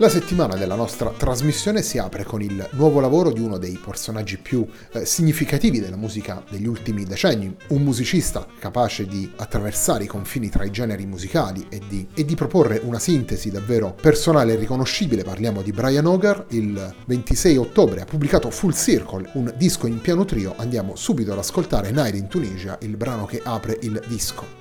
La settimana della nostra trasmissione si apre con il nuovo lavoro di uno dei personaggi più eh, significativi della musica degli ultimi decenni, un musicista capace di attraversare i confini tra i generi musicali e di, e di proporre una sintesi davvero personale e riconoscibile. Parliamo di Brian Hogar, il 26 ottobre ha pubblicato Full Circle, un disco in piano trio. Andiamo subito ad ascoltare Night in Tunisia, il brano che apre il disco.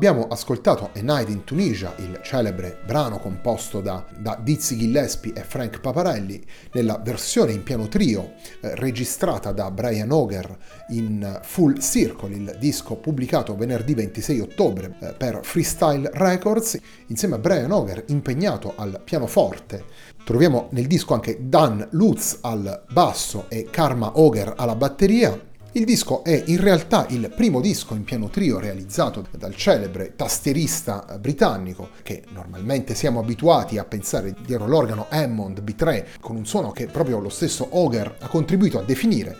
Abbiamo ascoltato A Night in Tunisia, il celebre brano composto da, da Dizzy Gillespie e Frank Paparelli, nella versione in piano trio eh, registrata da Brian Auger in Full Circle, il disco pubblicato venerdì 26 ottobre eh, per Freestyle Records, insieme a Brian Auger impegnato al pianoforte. Troviamo nel disco anche Dan Lutz al basso e Karma Auger alla batteria, il disco è in realtà il primo disco in piano trio realizzato dal celebre tastierista britannico che normalmente siamo abituati a pensare dietro l'organo Hammond B3 con un suono che proprio lo stesso Auger ha contribuito a definire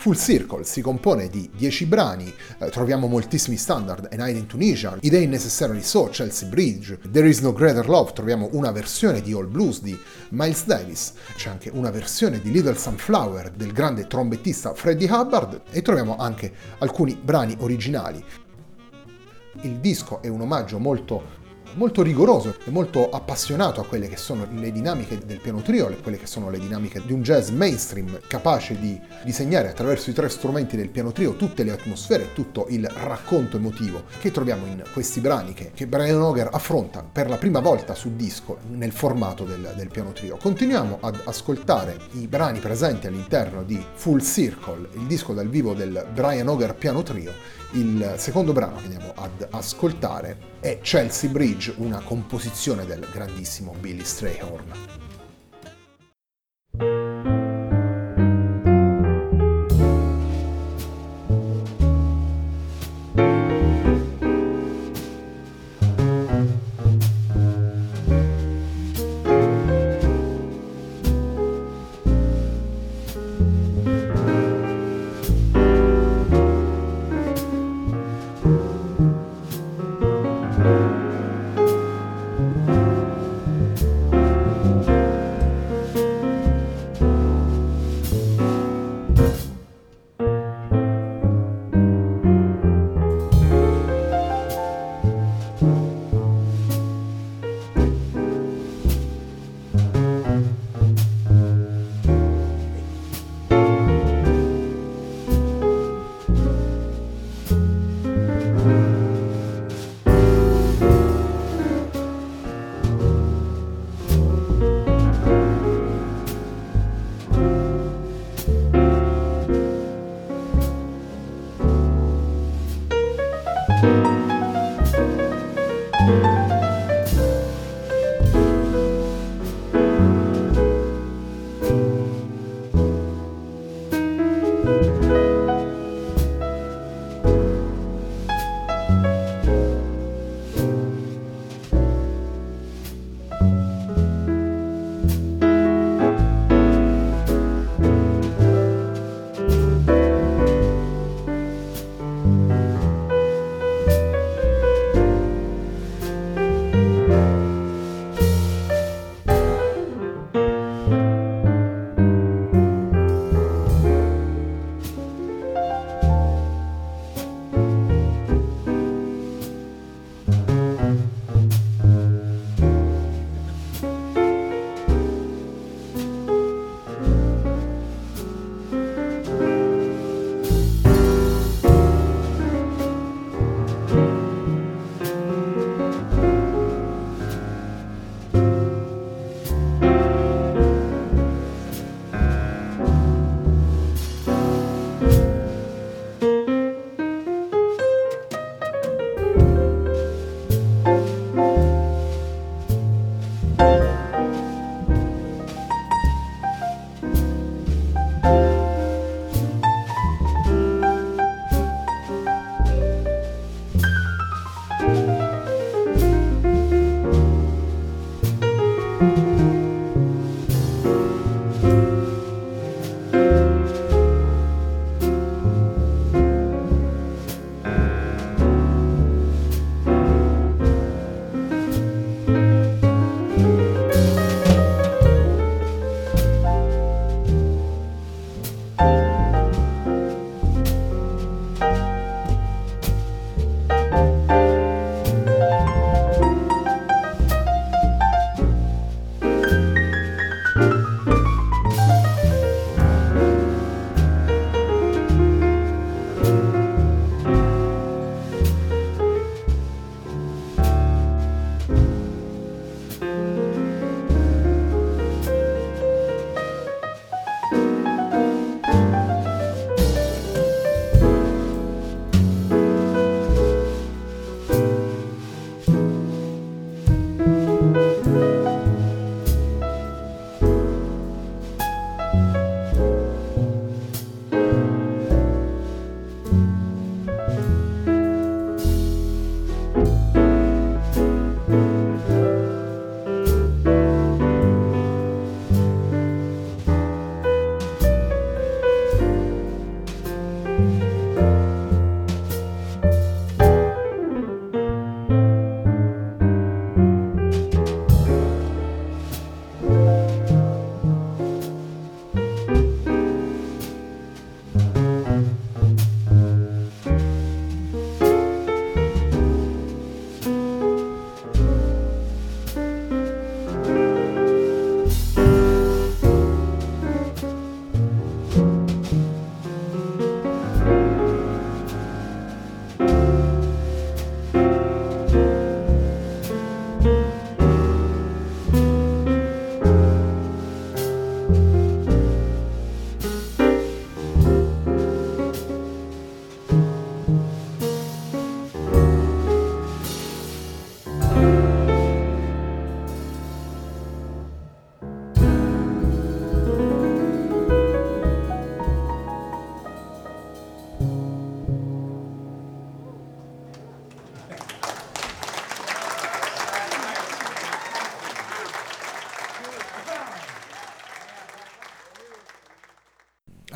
Full Circle si compone di 10 brani, eh, troviamo moltissimi standard, A Night in Tunisia, I Day Necessarily So, Chelsea Bridge, There Is No Greater Love, troviamo una versione di All Blues di Miles Davis, c'è anche una versione di Little Sunflower del grande trombettista Freddie Hubbard e troviamo anche alcuni brani originali. Il disco è un omaggio molto molto rigoroso e molto appassionato a quelle che sono le dinamiche del piano trio, quelle che sono le dinamiche di un jazz mainstream, capace di disegnare attraverso i tre strumenti del piano trio tutte le atmosfere, tutto il racconto emotivo che troviamo in questi brani che, che Brian Auger affronta per la prima volta su disco nel formato del, del piano trio. Continuiamo ad ascoltare i brani presenti all'interno di Full Circle, il disco dal vivo del Brian Auger piano trio il secondo brano che andiamo ad ascoltare è Chelsea Bridge, una composizione del grandissimo Billy Strayhorn.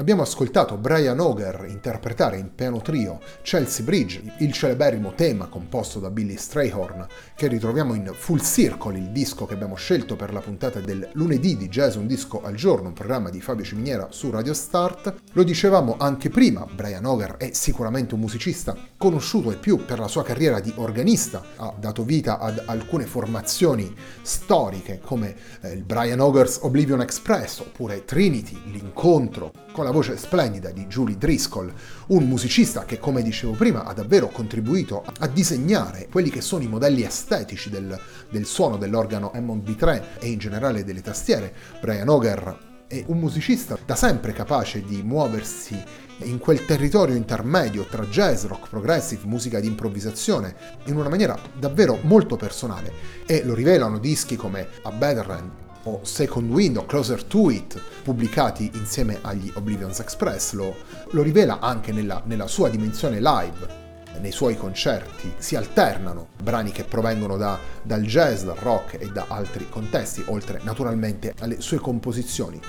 Abbiamo ascoltato Brian Auger interpretare in piano trio Chelsea Bridge, il celeberrimo tema composto da Billy Strayhorn, che ritroviamo in Full Circle, il disco che abbiamo scelto per la puntata del lunedì di Jazz Un Disco al Giorno, un programma di Fabio Ciminiera su Radio Start. Lo dicevamo anche prima, Brian Auger è sicuramente un musicista conosciuto e più per la sua carriera di organista, ha dato vita ad alcune formazioni storiche come eh, il Brian Auger's Oblivion Express oppure Trinity, l'incontro con la voce splendida di Julie Driscoll, un musicista che, come dicevo prima, ha davvero contribuito a disegnare quelli che sono i modelli estetici del, del suono dell'organo Hammond B3 e in generale delle tastiere. Brian Auger è un musicista da sempre capace di muoversi in quel territorio intermedio tra jazz, rock progressive, musica di improvvisazione, in una maniera davvero molto personale. E lo rivelano dischi come A Better End, o Second Wind o Closer to It, pubblicati insieme agli Oblivion's Express, lo, lo rivela anche nella, nella sua dimensione live nei suoi concerti si alternano brani che provengono da, dal jazz, dal rock e da altri contesti, oltre naturalmente alle sue composizioni.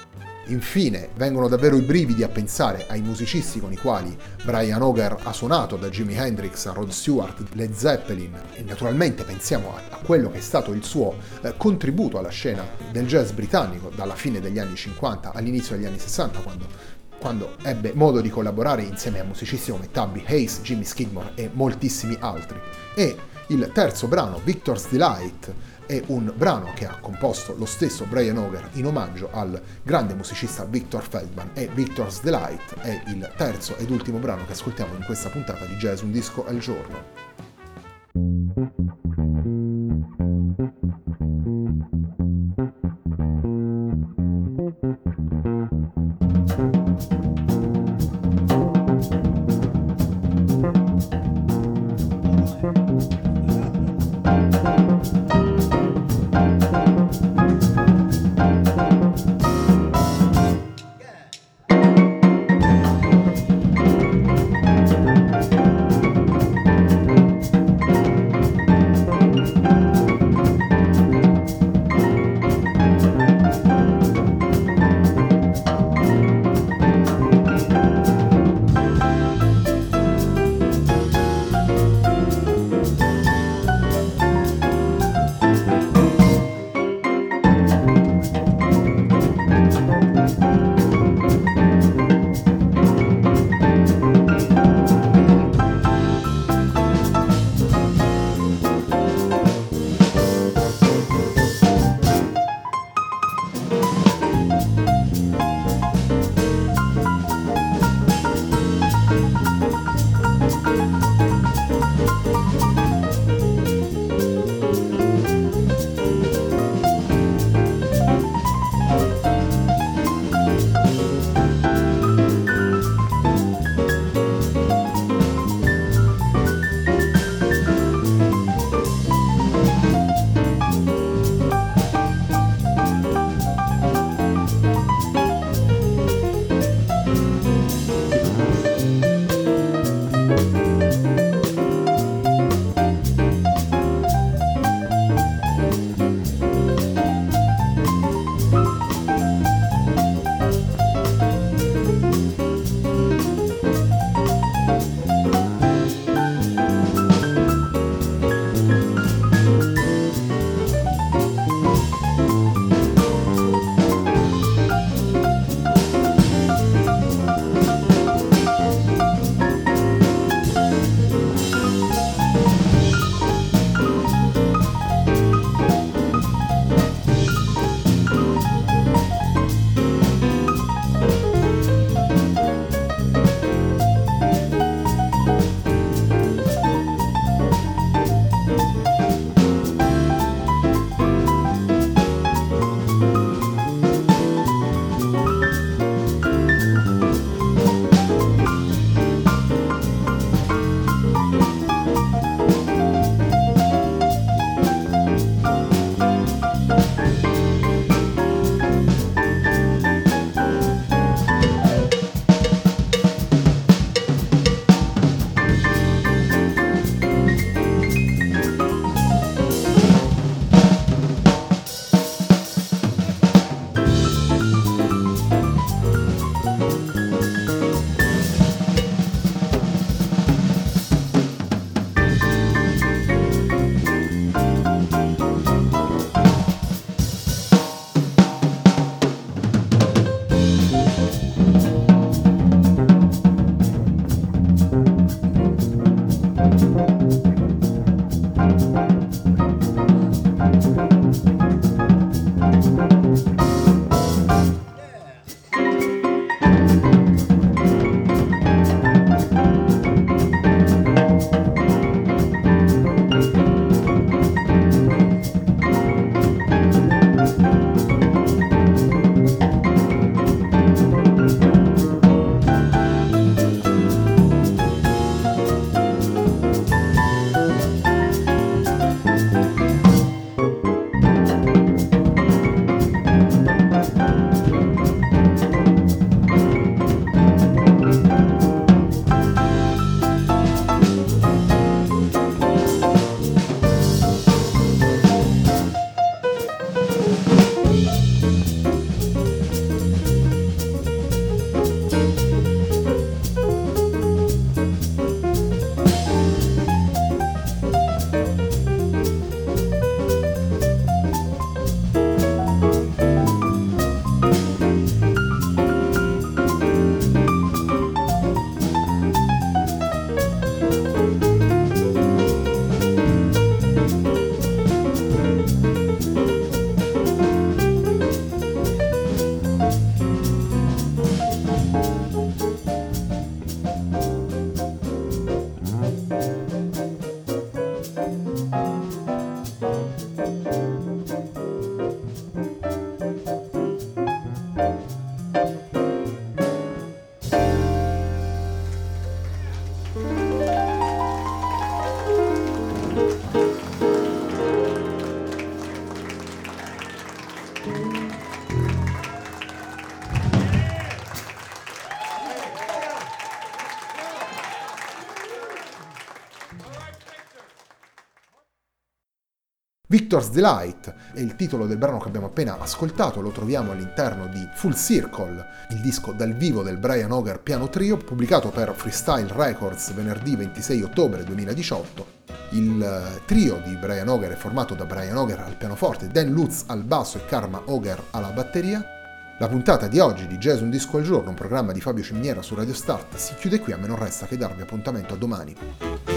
Infine, vengono davvero i brividi a pensare ai musicisti con i quali Brian Auger ha suonato, da Jimi Hendrix a Rod Stewart, Led Zeppelin, e naturalmente pensiamo a, a quello che è stato il suo eh, contributo alla scena del jazz britannico dalla fine degli anni 50 all'inizio degli anni 60, quando, quando ebbe modo di collaborare insieme a musicisti come Tubby Hayes, Jimmy Skidmore e moltissimi altri. E il terzo brano, Victor's Delight, è un brano che ha composto lo stesso Brian Auger in omaggio al grande musicista Victor Feldman e Victor's Delight è il terzo ed ultimo brano che ascoltiamo in questa puntata di Jazz Un Disco al Giorno. Victor's Delight è il titolo del brano che abbiamo appena ascoltato, lo troviamo all'interno di Full Circle, il disco dal vivo del Brian Hoger Piano Trio, pubblicato per Freestyle Records venerdì 26 ottobre 2018. Il eh, trio di Brian Hoger è formato da Brian Hoger al pianoforte, Dan Lutz al basso e Karma Hoger alla batteria. La puntata di oggi di Jazz Un Disco al Giorno, un programma di Fabio Ciminiera su Radio Start, si chiude qui, a me non resta che darvi appuntamento a domani.